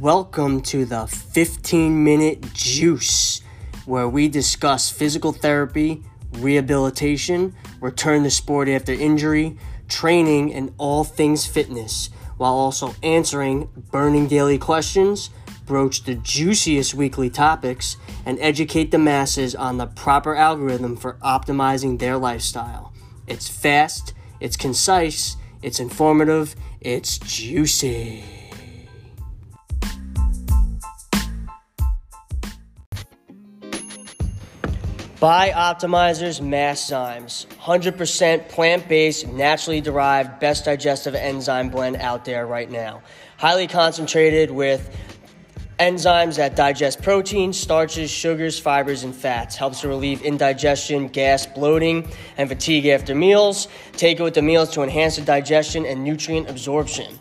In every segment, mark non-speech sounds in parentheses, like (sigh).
welcome to the 15 Minute Juice, where we discuss physical therapy, rehabilitation, return to sport after injury, training, and all things fitness, while also answering burning daily questions, broach the juiciest weekly topics, and educate the masses on the proper algorithm for optimizing their lifestyle. It's fast, it's concise, it's informative, it's juicy. Bioptimizers Masszymes, 100% plant based, naturally derived, best digestive enzyme blend out there right now. Highly concentrated with enzymes that digest proteins, starches, sugars, fibers, and fats. Helps to relieve indigestion, gas, bloating, and fatigue after meals. Take it with the meals to enhance the digestion and nutrient absorption.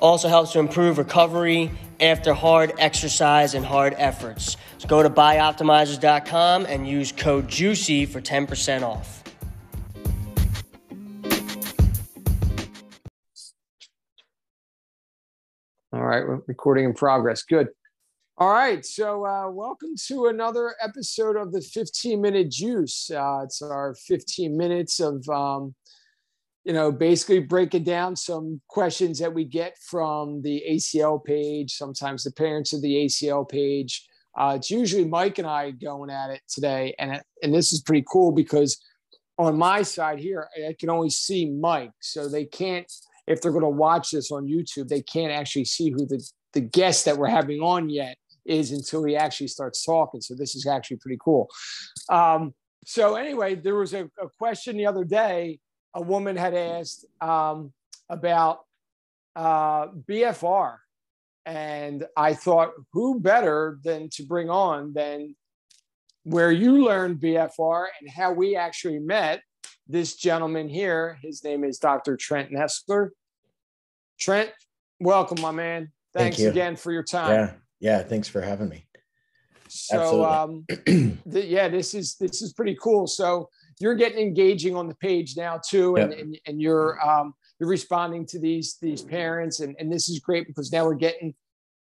Also helps to improve recovery after hard exercise and hard efforts. So go to bioptimizers.com and use code JUICY for 10% off. All right, recording in progress. Good. All right, so uh, welcome to another episode of the 15 minute juice. Uh, it's our 15 minutes of um, you know, basically breaking down some questions that we get from the ACL page, sometimes the parents of the ACL page. Uh, it's usually Mike and I going at it today, and and this is pretty cool because on my side here, I can only see Mike, so they can't. If they're going to watch this on YouTube, they can't actually see who the the guest that we're having on yet is until he actually starts talking. So this is actually pretty cool. Um, so anyway, there was a, a question the other day a woman had asked um, about uh, BFR. And I thought, who better than to bring on than where you learned BFR and how we actually met this gentleman here. His name is Dr. Trent Nestler. Trent, welcome, my man. Thanks Thank again for your time. Yeah, yeah. Thanks for having me. So, um, (clears throat) th- yeah, this is this is pretty cool. So, you're getting engaging on the page now too, and yep. and, and, you're um, you're responding to these these parents, and and this is great because now we're getting,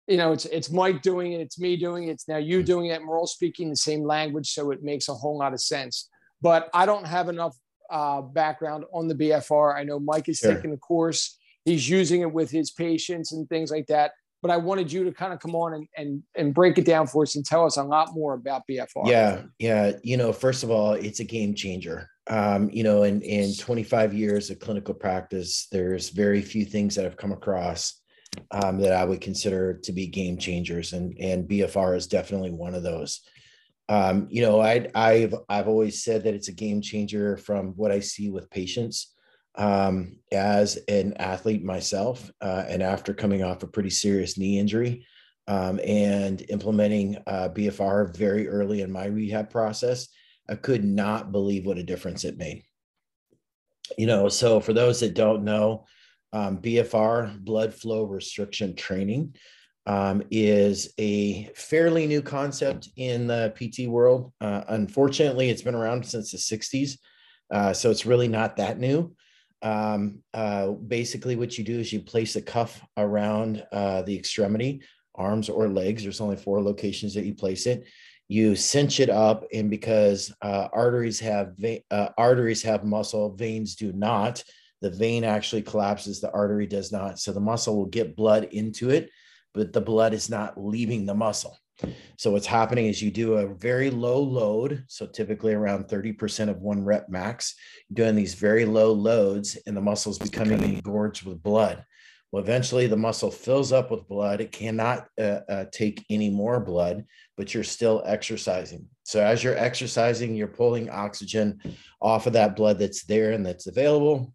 you know, it's it's Mike doing it, it's me doing it, it's now you doing it, and we're all speaking the same language, so it makes a whole lot of sense. But I don't have enough uh, background on the BFR. I know Mike is sure. taking the course; he's using it with his patients and things like that but I wanted you to kind of come on and, and and break it down for us and tell us a lot more about BFR. Yeah, yeah. You know, first of all, it's a game changer. Um, you know, in in 25 years of clinical practice, there's very few things that I've come across um, that I would consider to be game changers, and and BFR is definitely one of those. Um, you know, I I've I've always said that it's a game changer from what I see with patients um, as an athlete myself, uh, and after coming off a pretty serious knee injury um, and implementing uh, BFR very early in my rehab process, I could not believe what a difference it made. You know, so for those that don't know, um, BFR, blood flow restriction training, um, is a fairly new concept in the PT world. Uh, unfortunately, it's been around since the 60s, uh, so it's really not that new um, uh, basically what you do is you place a cuff around uh, the extremity, arms or legs. There's only four locations that you place it. You cinch it up, and because uh, arteries have uh, arteries have muscle, veins do not. The vein actually collapses, the artery does not. So the muscle will get blood into it, but the blood is not leaving the muscle. So what's happening is you do a very low load, so typically around 30% of one rep max, doing these very low loads and the muscle is becoming engorged with blood. Well, eventually the muscle fills up with blood. It cannot uh, uh, take any more blood, but you're still exercising. So as you're exercising, you're pulling oxygen off of that blood that's there and that's available.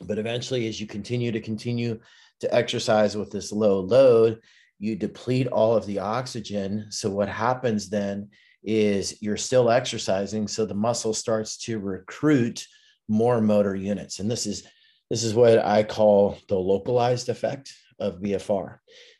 But eventually, as you continue to continue to exercise with this low load, you deplete all of the oxygen. So what happens then is you're still exercising. So the muscle starts to recruit more motor units. And this is this is what I call the localized effect of BFR.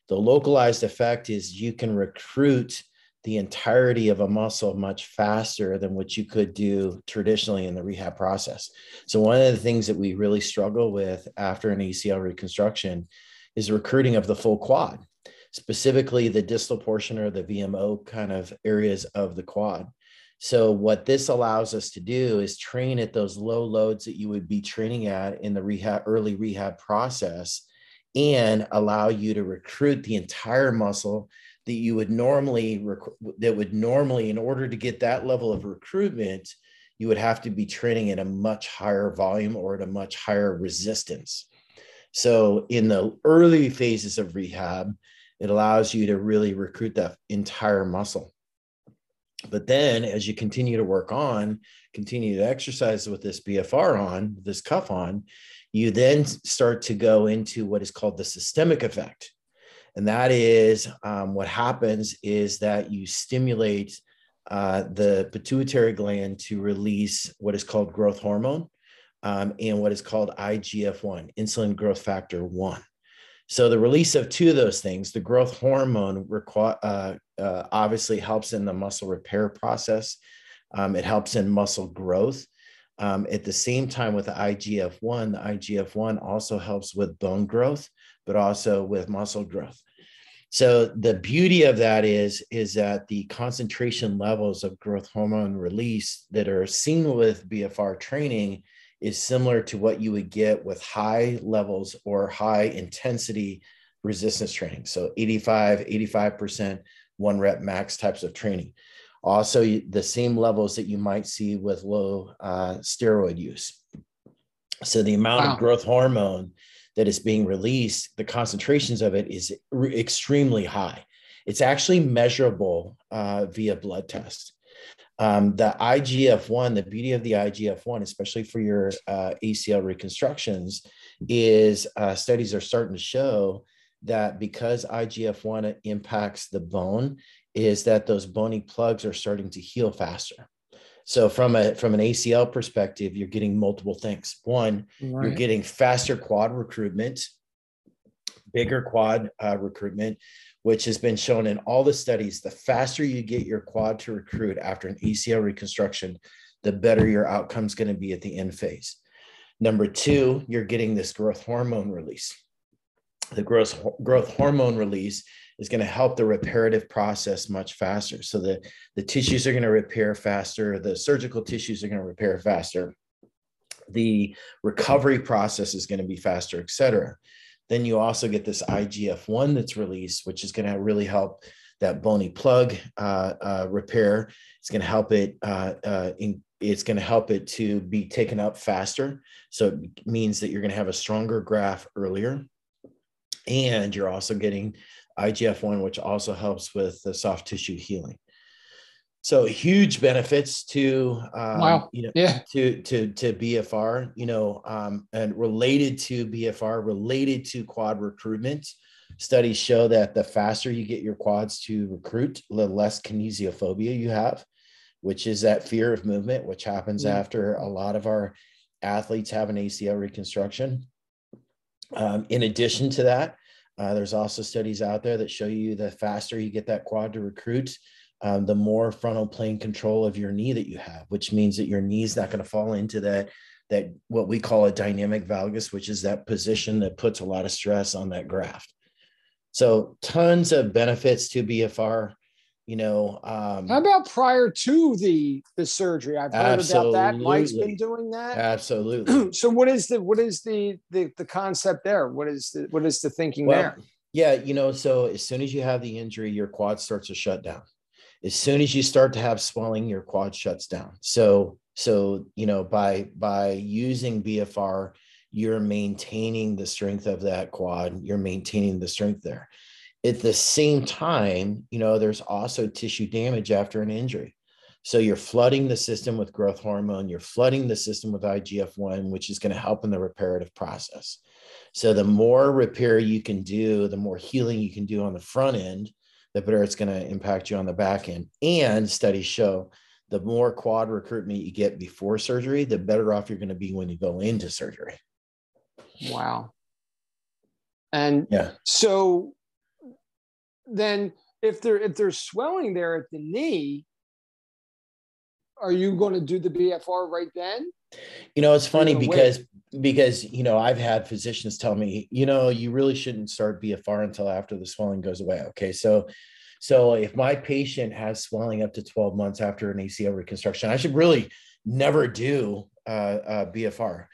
The localized effect is you can recruit the entirety of a muscle much faster than what you could do traditionally in the rehab process. So one of the things that we really struggle with after an ACL reconstruction is recruiting of the full quad. Specifically the distal portion or the VMO kind of areas of the quad. So what this allows us to do is train at those low loads that you would be training at in the rehab early rehab process and allow you to recruit the entire muscle that you would normally rec- that would normally in order to get that level of recruitment you would have to be training at a much higher volume or at a much higher resistance so in the early phases of rehab it allows you to really recruit that entire muscle but then as you continue to work on continue to exercise with this bfr on this cuff on you then start to go into what is called the systemic effect and that is um, what happens is that you stimulate uh, the pituitary gland to release what is called growth hormone um, and what is called IGF 1, insulin growth factor 1. So, the release of two of those things, the growth hormone requ- uh, uh, obviously helps in the muscle repair process, um, it helps in muscle growth. Um, at the same time, with the IGF 1, the IGF 1 also helps with bone growth, but also with muscle growth. So the beauty of that is, is that the concentration levels of growth hormone release that are seen with BFR training is similar to what you would get with high levels or high intensity resistance training. So 85, 85%, one rep max types of training. Also, the same levels that you might see with low uh, steroid use. So the amount wow. of growth hormone that is being released, the concentrations of it is re- extremely high. It's actually measurable uh, via blood test. Um, the IGF 1, the beauty of the IGF 1, especially for your uh, ACL reconstructions, is uh, studies are starting to show that because IGF 1 impacts the bone, is that those bony plugs are starting to heal faster. So from a from an ACL perspective, you're getting multiple things. One, right. you're getting faster quad recruitment, bigger quad uh, recruitment, which has been shown in all the studies. The faster you get your quad to recruit after an ACL reconstruction, the better your outcome is going to be at the end phase. Number two, you're getting this growth hormone release. The growth growth hormone release is going to help the reparative process much faster. So the, the tissues are going to repair faster, the surgical tissues are going to repair faster, the recovery process is going to be faster, et cetera. Then you also get this IGF 1 that's released, which is going to really help that bony plug uh, uh, repair. It's going to help it. Uh, uh, in, it's going to help it to be taken up faster. So it means that you're going to have a stronger graft earlier, and you're also getting IGF 1, which also helps with the soft tissue healing. So huge benefits to um, wow. you know yeah. to to to BFR, you know, um, and related to BFR, related to quad recruitment. Studies show that the faster you get your quads to recruit, the less kinesiophobia you have, which is that fear of movement, which happens mm-hmm. after a lot of our athletes have an ACL reconstruction. Um, in addition to that, uh, there's also studies out there that show you the faster you get that quad to recruit, um, the more frontal plane control of your knee that you have, which means that your knee is not going to fall into that that what we call a dynamic valgus, which is that position that puts a lot of stress on that graft. So tons of benefits to BFR you know um how about prior to the the surgery? I've heard about that. Mike's been doing that. Absolutely. (clears throat) So what is the what is the the, the concept there? What is the what is the thinking well, there? yeah you know so as soon as you have the injury your quad starts to shut down as soon as you start to have swelling your quad shuts down so so you know by by using bfr you're maintaining the strength of that quad you're maintaining the strength there at the same time, you know, there's also tissue damage after an injury. So you're flooding the system with growth hormone, you're flooding the system with IGF 1, which is going to help in the reparative process. So the more repair you can do, the more healing you can do on the front end, the better it's going to impact you on the back end. And studies show the more quad recruitment you get before surgery, the better off you're going to be when you go into surgery. Wow. And yeah. so then if there if there's swelling there at the knee, are you going to do the BFR right then? You know, it's funny because because you know I've had physicians tell me, you know, you really shouldn't start BFR until after the swelling goes away. Okay, so so if my patient has swelling up to 12 months after an ACL reconstruction, I should really never do uh, uh, BFR.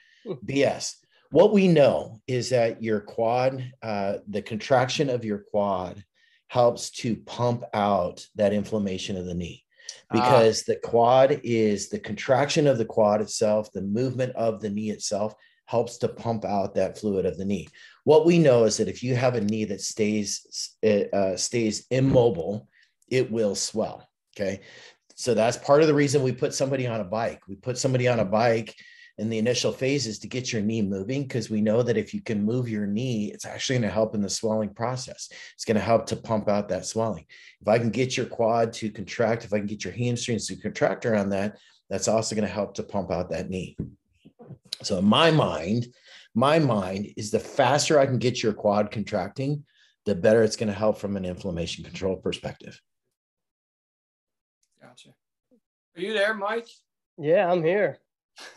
BS. What we know is that your quad, uh, the contraction of your quad, helps to pump out that inflammation of the knee. Because ah. the quad is the contraction of the quad itself, the movement of the knee itself helps to pump out that fluid of the knee. What we know is that if you have a knee that stays uh, stays immobile, it will swell. Okay, so that's part of the reason we put somebody on a bike. We put somebody on a bike in the initial phases to get your knee moving because we know that if you can move your knee, it's actually going to help in the swelling process. It's going to help to pump out that swelling. If I can get your quad to contract, if I can get your hamstrings to contract around that, that's also going to help to pump out that knee. So in my mind, my mind is the faster I can get your quad contracting, the better it's going to help from an inflammation control perspective. Gotcha. Are you there, Mike? Yeah, I'm here.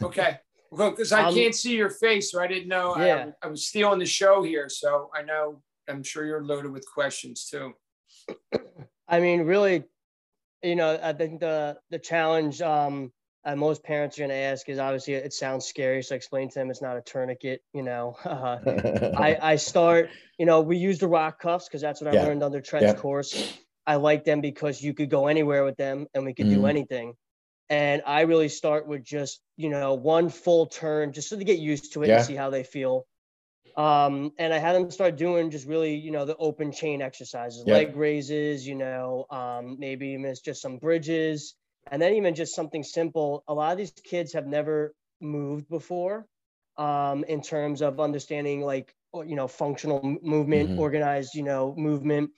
Okay. Well, because I um, can't see your face, so I didn't know. Yeah. I, I was stealing the show here, so I know. I'm sure you're loaded with questions too. I mean, really, you know, I think the the challenge um, uh, most parents are going to ask is obviously it sounds scary, so I explain to them it's not a tourniquet. You know, (laughs) uh, I (laughs) I start. You know, we use the rock cuffs because that's what I learned under Trent's yeah. course. I like them because you could go anywhere with them and we could mm. do anything and I really start with just you know one full turn just so they get used to it yeah. and see how they feel. Um, and I had them start doing just really you know the open chain exercises, yeah. leg raises, you know, um, maybe even just some bridges, and then even just something simple. A lot of these kids have never moved before, um, in terms of understanding like you know functional movement, mm-hmm. organized you know movement.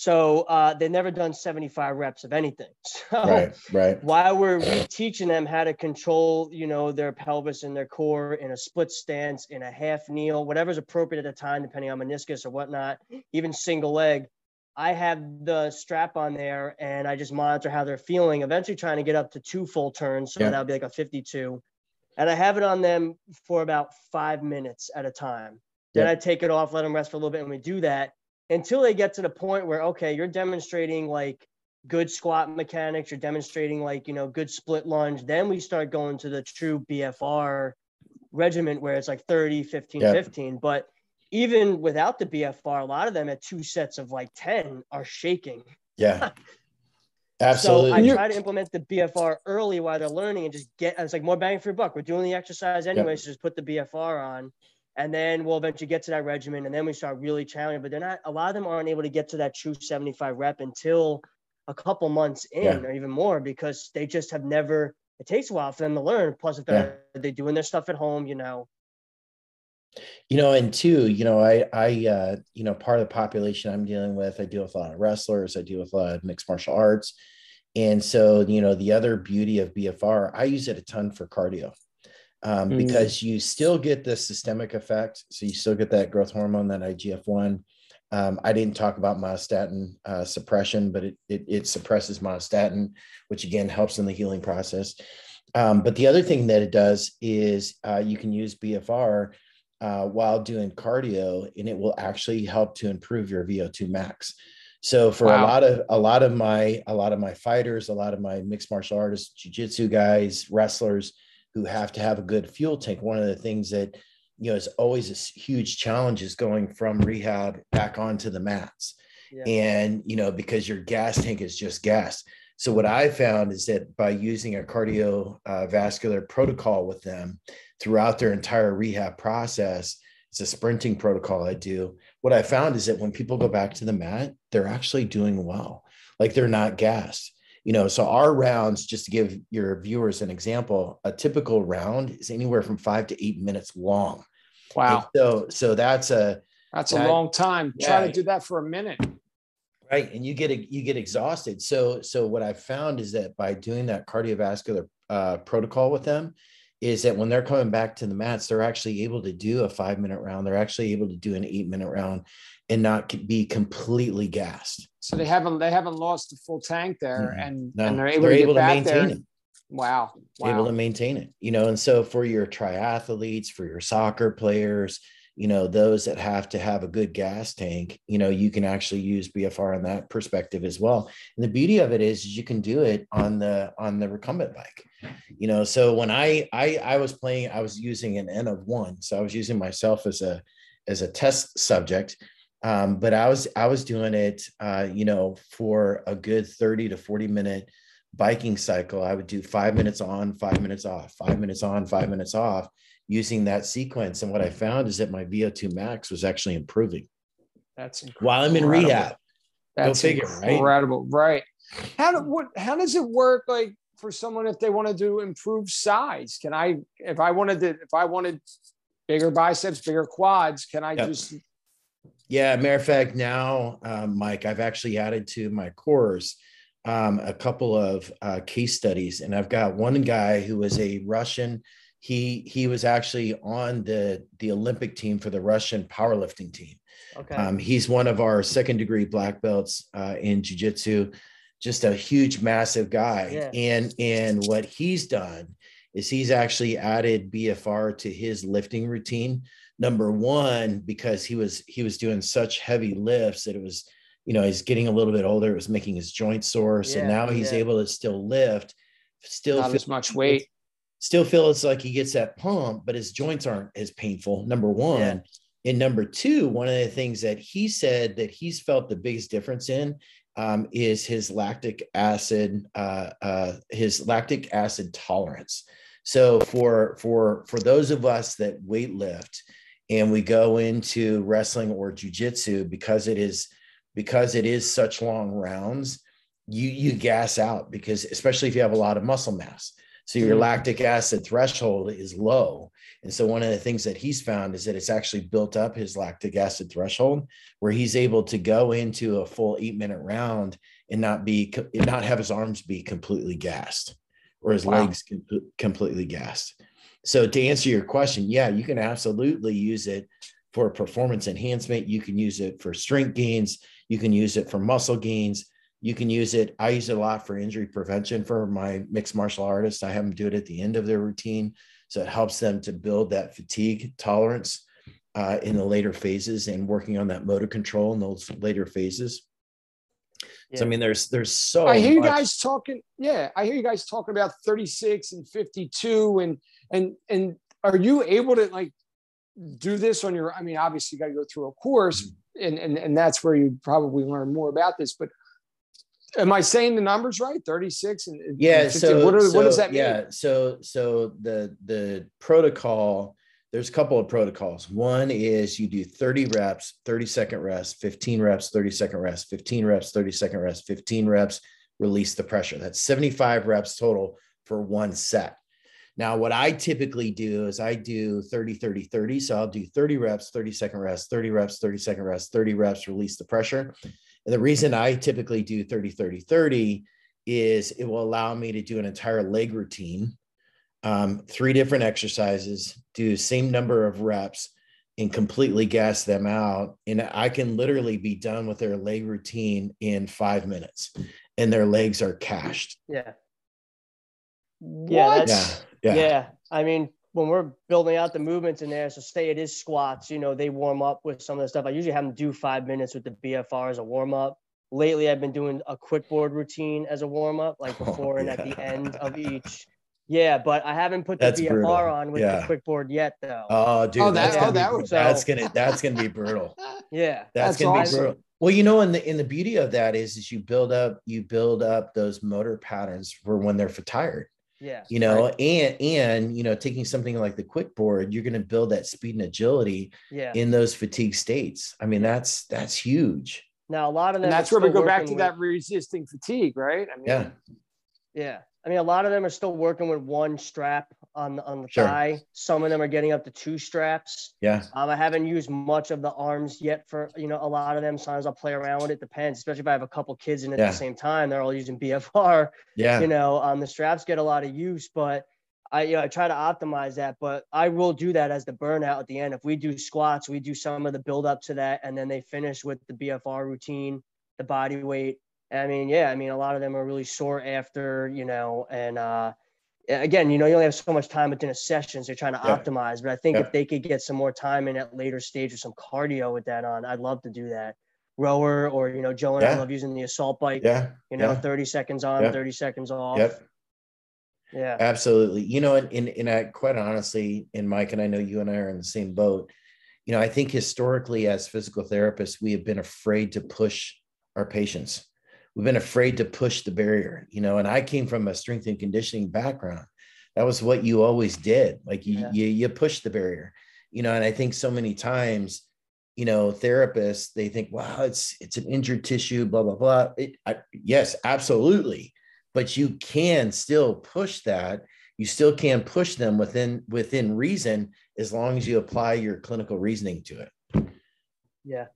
So uh, they've never done 75 reps of anything. (laughs) So right, right. while we're teaching them how to control, you know, their pelvis and their core in a split stance, in a half kneel, whatever's appropriate at the time, depending on meniscus or whatnot, even single leg, I have the strap on there and I just monitor how they're feeling, eventually trying to get up to two full turns. So yeah. that'll be like a 52. And I have it on them for about five minutes at a time. Then yeah. I take it off, let them rest for a little bit, and we do that until they get to the point where okay you're demonstrating like good squat mechanics you're demonstrating like you know good split lunge then we start going to the true bfr regiment where it's like 30 15 yeah. 15 but even without the bfr a lot of them at two sets of like 10 are shaking. Yeah. (laughs) Absolutely. So i try to implement the bfr early while they're learning and just get it's like more bang for your buck. We're doing the exercise anyway so just put the bfr on and then we'll eventually get to that regimen and then we start really challenging but they're not a lot of them aren't able to get to that true 75 rep until a couple months in yeah. or even more because they just have never it takes a while for them to learn plus if they're yeah. they doing their stuff at home you know you know and two you know i i uh you know part of the population i'm dealing with i deal with a lot of wrestlers i deal with a lot of mixed martial arts and so you know the other beauty of bfr i use it a ton for cardio um, mm. because you still get the systemic effect. So you still get that growth hormone, that IGF 1. Um, I didn't talk about myostatin uh, suppression, but it, it, it, suppresses myostatin, which again helps in the healing process. Um, but the other thing that it does is uh, you can use BFR uh, while doing cardio, and it will actually help to improve your VO2 max. So for wow. a lot of a lot of my a lot of my fighters, a lot of my mixed martial artists, jujitsu guys, wrestlers, who have to have a good fuel tank. One of the things that you know is always a huge challenge is going from rehab back onto the mats. Yeah. And you know, because your gas tank is just gas. So what I found is that by using a cardiovascular uh, protocol with them throughout their entire rehab process, it's a sprinting protocol I do. What I found is that when people go back to the mat, they're actually doing well. Like they're not gassed you know so our rounds just to give your viewers an example a typical round is anywhere from five to eight minutes long. Wow. and so so that's a that's that, a long time. Yeah, try to do that for a minute. Right and you get you get exhausted. So so what i've found is that by doing that cardiovascular uh, protocol with them is that when they're coming back to the mats they're actually able to do a five minute round they're actually able to do an eight minute round and not be completely gassed so they haven't they haven't lost the full tank there, and no, and they're able, they're to, able to maintain there. it. Wow. wow. able to maintain it, you know. And so for your triathletes, for your soccer players, you know, those that have to have a good gas tank, you know, you can actually use BFR in that perspective as well. And the beauty of it is you can do it on the on the recumbent bike. You know, so when I I I was playing, I was using an N of one. So I was using myself as a as a test subject. Um, but I was I was doing it uh, you know, for a good 30 to 40 minute biking cycle, I would do five minutes on, five minutes off, five minutes on, five minutes off using that sequence. And what I found is that my VO2 max was actually improving. That's incredible. while I'm in rehab. That's Go figure, incredible. Right? right. How do, what, how does it work? Like for someone, if they want to do improve size, can I, if I wanted to, if I wanted bigger biceps, bigger quads, can I yep. just yeah, matter of fact, now, um, Mike, I've actually added to my course um, a couple of uh, case studies, and I've got one guy who was a Russian. He he was actually on the the Olympic team for the Russian powerlifting team. Okay. Um, he's one of our second degree black belts uh, in jiu-jitsu just a huge massive guy yeah. and and what he's done is he's actually added bfr to his lifting routine number one because he was he was doing such heavy lifts that it was you know, he's getting a little bit older. It was making his joints sore. So yeah, now he's yeah. able to still lift, still not as much weight. Still feels like he gets that pump, but his joints aren't as painful. Number one. Yeah. And number two, one of the things that he said that he's felt the biggest difference in um, is his lactic acid, uh, uh, his lactic acid tolerance. So for for for those of us that weight lift and we go into wrestling or jujitsu because it is because it is such long rounds, you you gas out because especially if you have a lot of muscle mass. So your mm-hmm. lactic acid threshold is low. And so one of the things that he's found is that it's actually built up his lactic acid threshold where he's able to go into a full 8 minute round and not be not have his arms be completely gassed or his wow. legs com- completely gassed. So to answer your question, yeah, you can absolutely use it for performance enhancement, you can use it for strength gains, you can use it for muscle gains. You can use it. I use it a lot for injury prevention for my mixed martial artists. I have them do it at the end of their routine. So it helps them to build that fatigue tolerance uh, in the later phases and working on that motor control in those later phases. Yeah. So I mean, there's there's so. I hear much- you guys talking. Yeah, I hear you guys talking about 36 and 52, and and and are you able to like do this on your? I mean, obviously, you got to go through a course, mm-hmm and, and, and that's where you probably learn more about this. But am I saying the numbers right? 36 and yeah. so, what, are, so, what does that mean? Yeah. So, so the, the protocol, there's a couple of protocols. One is you do 30 reps, 30 second rest, 15 reps, 30 second rest, 15 reps, 30 second rest, 15 reps, release the pressure. That's 75 reps total for one set. Now, what I typically do is I do 30, 30, 30. So I'll do 30 reps, 30 second rest, 30 reps, 30 second rest, 30 reps, release the pressure. And the reason I typically do 30, 30, 30 is it will allow me to do an entire leg routine, um, three different exercises, do the same number of reps, and completely gas them out. And I can literally be done with their leg routine in five minutes, and their legs are cashed. Yeah. Yeah, yeah. Yeah. Yeah. I mean, when we're building out the movements in there, so say it is squats, you know, they warm up with some of the stuff. I usually have them do five minutes with the BFR as a warm up. Lately, I've been doing a quick board routine as a warm up, like (laughs) oh, before oh, and at the end of each. Yeah, but I haven't put the that's BFR brutal. on with yeah. the quick board yet, though. Oh, dude, oh, that's, oh, that, be, that's gonna that's gonna be brutal. (laughs) yeah, that's, that's gonna awesome. be brutal. Well, you know, and the in the beauty of that is, is you build up you build up those motor patterns for when they're tired. Yeah. You know, right. and and you know, taking something like the quick board, you're going to build that speed and agility yeah. in those fatigue states. I mean, that's that's huge. Now a lot of them and that's where we go back to with, that resisting fatigue, right? I mean, yeah. Yeah. I mean, a lot of them are still working with one strap on the, on the sure. thigh. Some of them are getting up to two straps. Yeah. Um, I haven't used much of the arms yet for, you know, a lot of them. Sometimes I'll play around with it. Depends, especially if I have a couple kids in at yeah. the same time. They're all using BFR. Yeah. You know, um, the straps get a lot of use, but I, you know, I try to optimize that, but I will do that as the burnout at the end. If we do squats, we do some of the build up to that, and then they finish with the BFR routine, the body weight, I mean, yeah, I mean, a lot of them are really sore after, you know, and uh, again, you know, you only have so much time within a session, so you're trying to Yeah. optimize. But I think Yeah. if they could get some more time in at later stage or some cardio with that on, I'd love to do that. Rower or you know, Joe and I love using the assault bike. Yeah. You know, yeah. 30 seconds on, Yeah. 30 seconds off. Yep. Yeah. Absolutely. You know, and, and, and I, quite honestly, and Mike, and I know you and I are in the same boat. You know, I think historically, as physical therapists, we have been afraid to push our patients. We've been afraid to push the barrier, you know, and I came from a strength and conditioning background. That was what you always did. Like you, Yeah. you, you push the barrier, you know, and I think so many times, you know, therapists, they think, wow, it's, it's an injured tissue, blah, blah, blah. It, I, yes, absolutely but you can still push that you still can push them within within reason as long as you apply your clinical reasoning to it Yeah.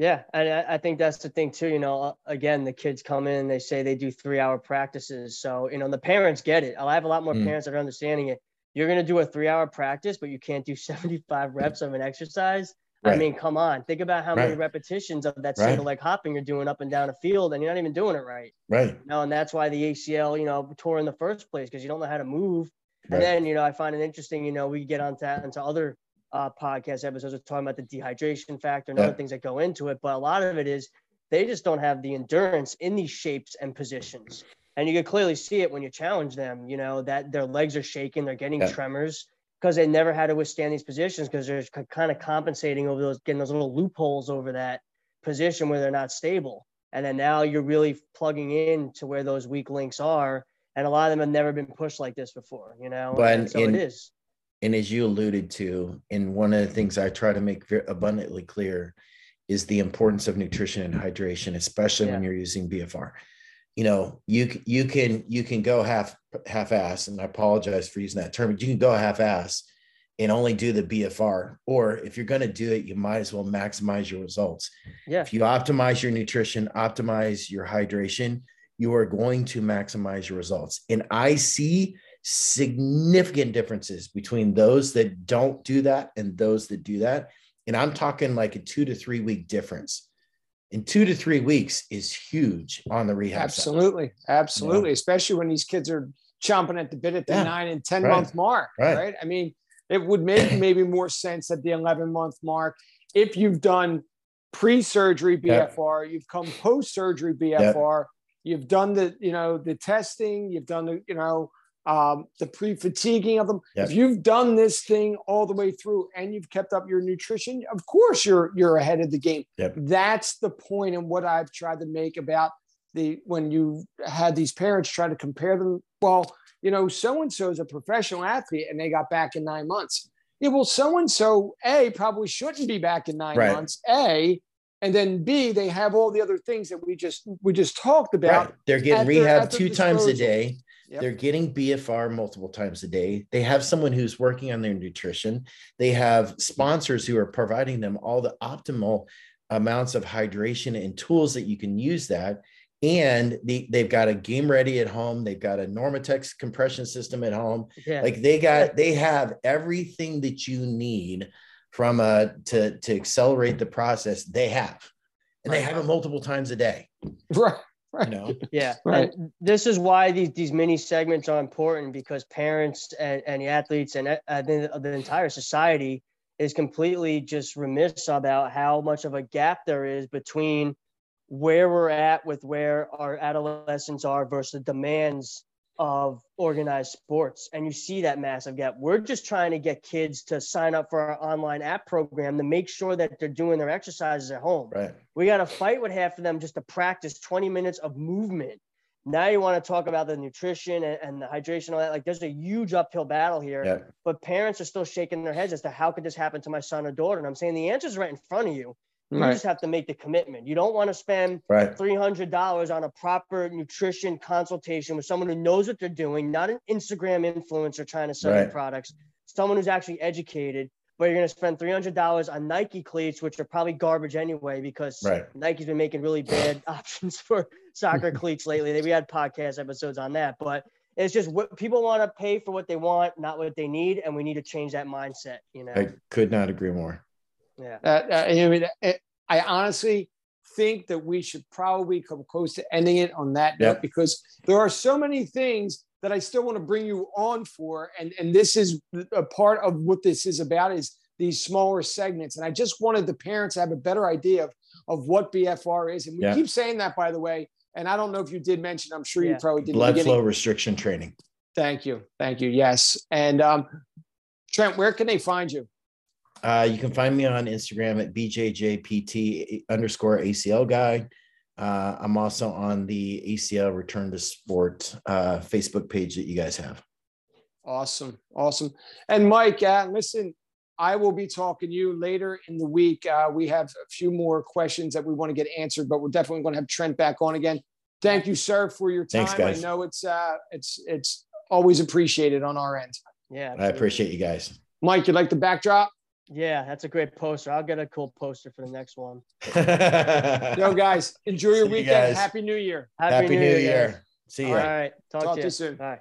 Yeah. And I, I think that's the thing too. You know, again, the kids come in, they say they do three hour practices. So, you know, the parents get it. I have a lot more Mm. parents that are understanding it. You're going to do a three hour practice, but you can't do (laughs) 75 reps of an exercise. I mean, come on. Think about how many repetitions of that Right. single leg hopping you're doing up and down a field, and you're not even doing it right. right You know, and that's why the ACL, you know, tore in the first place because you don't know how to move. Right. And then, you know, I find it interesting, you know, we get onto into other uh, podcast episodes of talking about the dehydration factor and Yeah. other things that go into it. But a lot of it is they just don't have the endurance in these shapes and positions. And you can clearly see it when you challenge them, you know, that their legs are shaking, they're getting Yeah. tremors because they never had to withstand these positions because they're kind of compensating over those, getting those little loopholes over that position where they're not stable. And then now you're really plugging in to where those weak links are. And a lot of them have never been pushed like this before, you know? But and so in- it is. And as you alluded to and one of the things i try to make very abundantly clear is the importance of nutrition and hydration especially when you're using bfr you know you you can you can go half half ass and i apologize for using that term but you can go half ass and only do the bfr or if you're going to do it you might as well maximize your results. Yeah. if you optimize your nutrition optimize your hydration you are going to maximize your results. And i see significant differences between those that don't do that and those that do that. And I'm talking like a two to three week difference. In two to three weeks is huge on the rehab. side. Absolutely. Absolutely. Especially when these kids are chomping at the bit at the Yeah. nine and 10 Right. month mark. Right. Right. I mean, it would make (clears throat) maybe more sense at the 11 month mark if you've done pre surgery Yep. BFR, you've come post surgery BFR, you've done the, you know, the testing, you've done the, you know, um, the pre fatiguing of them. If you've done this thing all the way through and you've kept up your nutrition, of course you're you're ahead of the game. Yep. That's the point and what I've tried to make about the when you had these parents try to compare them. Well, you know, so and so is a professional athlete and they got back in nine months. Yeah, well, so and so A probably shouldn't be back in nine Right. months. A, and then B, they have all the other things that we just we just talked about. Right. They're getting rehab there two times a day. Yep. They're getting BFR multiple times a day. They have someone who's working on their nutrition. They have sponsors who are providing them all the optimal amounts of hydration and tools that you can use that. And they, they've got a game ready at home. They've got a NormaTec compression system at home. Yeah. Like they got, they have everything that you need from a to to accelerate the process. They have, and they have it multiple times a day. Right. (laughs) You know, Yeah. Right. And this is why these, these mini segments are important because parents and, and the athletes and uh, the, the entire society is completely just remiss about how much of a gap there is between where we're at with where our adolescents are versus the demands of organized sports. And you see that massive gap. We're just trying to get kids to sign up for our online app program to make sure that they're doing their exercises at home. right? We got to fight with half of them just to practice 20 minutes of movement. Now you want to talk about the nutrition and, and the hydration, all that. Like there's a huge uphill battle here. Yeah. But parents are still shaking their heads as to how could this happen to my son or daughter? And I'm saying the answer's right in front of you. You Right. just have to make the commitment. You don't want to spend Right. $300 on a proper nutrition consultation with someone who knows what they're doing, not an Instagram influencer trying to sell you Right. products, someone who's actually educated. But you're going to spend $300 on Nike cleats, which are probably garbage anyway, because. Nike's been making really bad (laughs) options for soccer (laughs) cleats lately. We had podcast episodes on that, but it's just what people want to pay for what they want, not what they need, and we need to change that mindset. You know? I could not agree more. Yeah. Uh, uh, I mean, uh, I honestly think that we should probably come close to ending it on that note because there are so many things that I still want to bring you on for. And, and this is a part of what this is about is these smaller segments. And I just wanted the parents to have a better idea of, of what BFR is. And we Yeah. keep saying that, by the way. And I don't know if you did mention, I'm sure you probably did. in Blood flow restriction training. Thank you. Thank you. Yes. And um, Trent, where can they find you? Uh, you can find me on Instagram at bjjpt underscore ACL guy. Uh, I'm also on the ACL Return to Sport uh, Facebook page that you guys have. Awesome. Awesome. And Mike, uh, listen, I will be talking to you later in the week. Uh, we have a few more questions that we want to get answered, but we're definitely going to have Trent back on again. Thank you, sir, for your time. Thanks, guys. I know it's uh, it's it's always appreciated on our end. Yeah, I appreciate you guys. Mike, you like the backdrop? Yeah, that's a great poster. I'll get a cool poster for the next one. (laughs) Yo, guys, enjoy your See weekend. guys. Happy New Year. Happy New guys. Year. See you. All right. Talk, Talk to to you you soon. All right.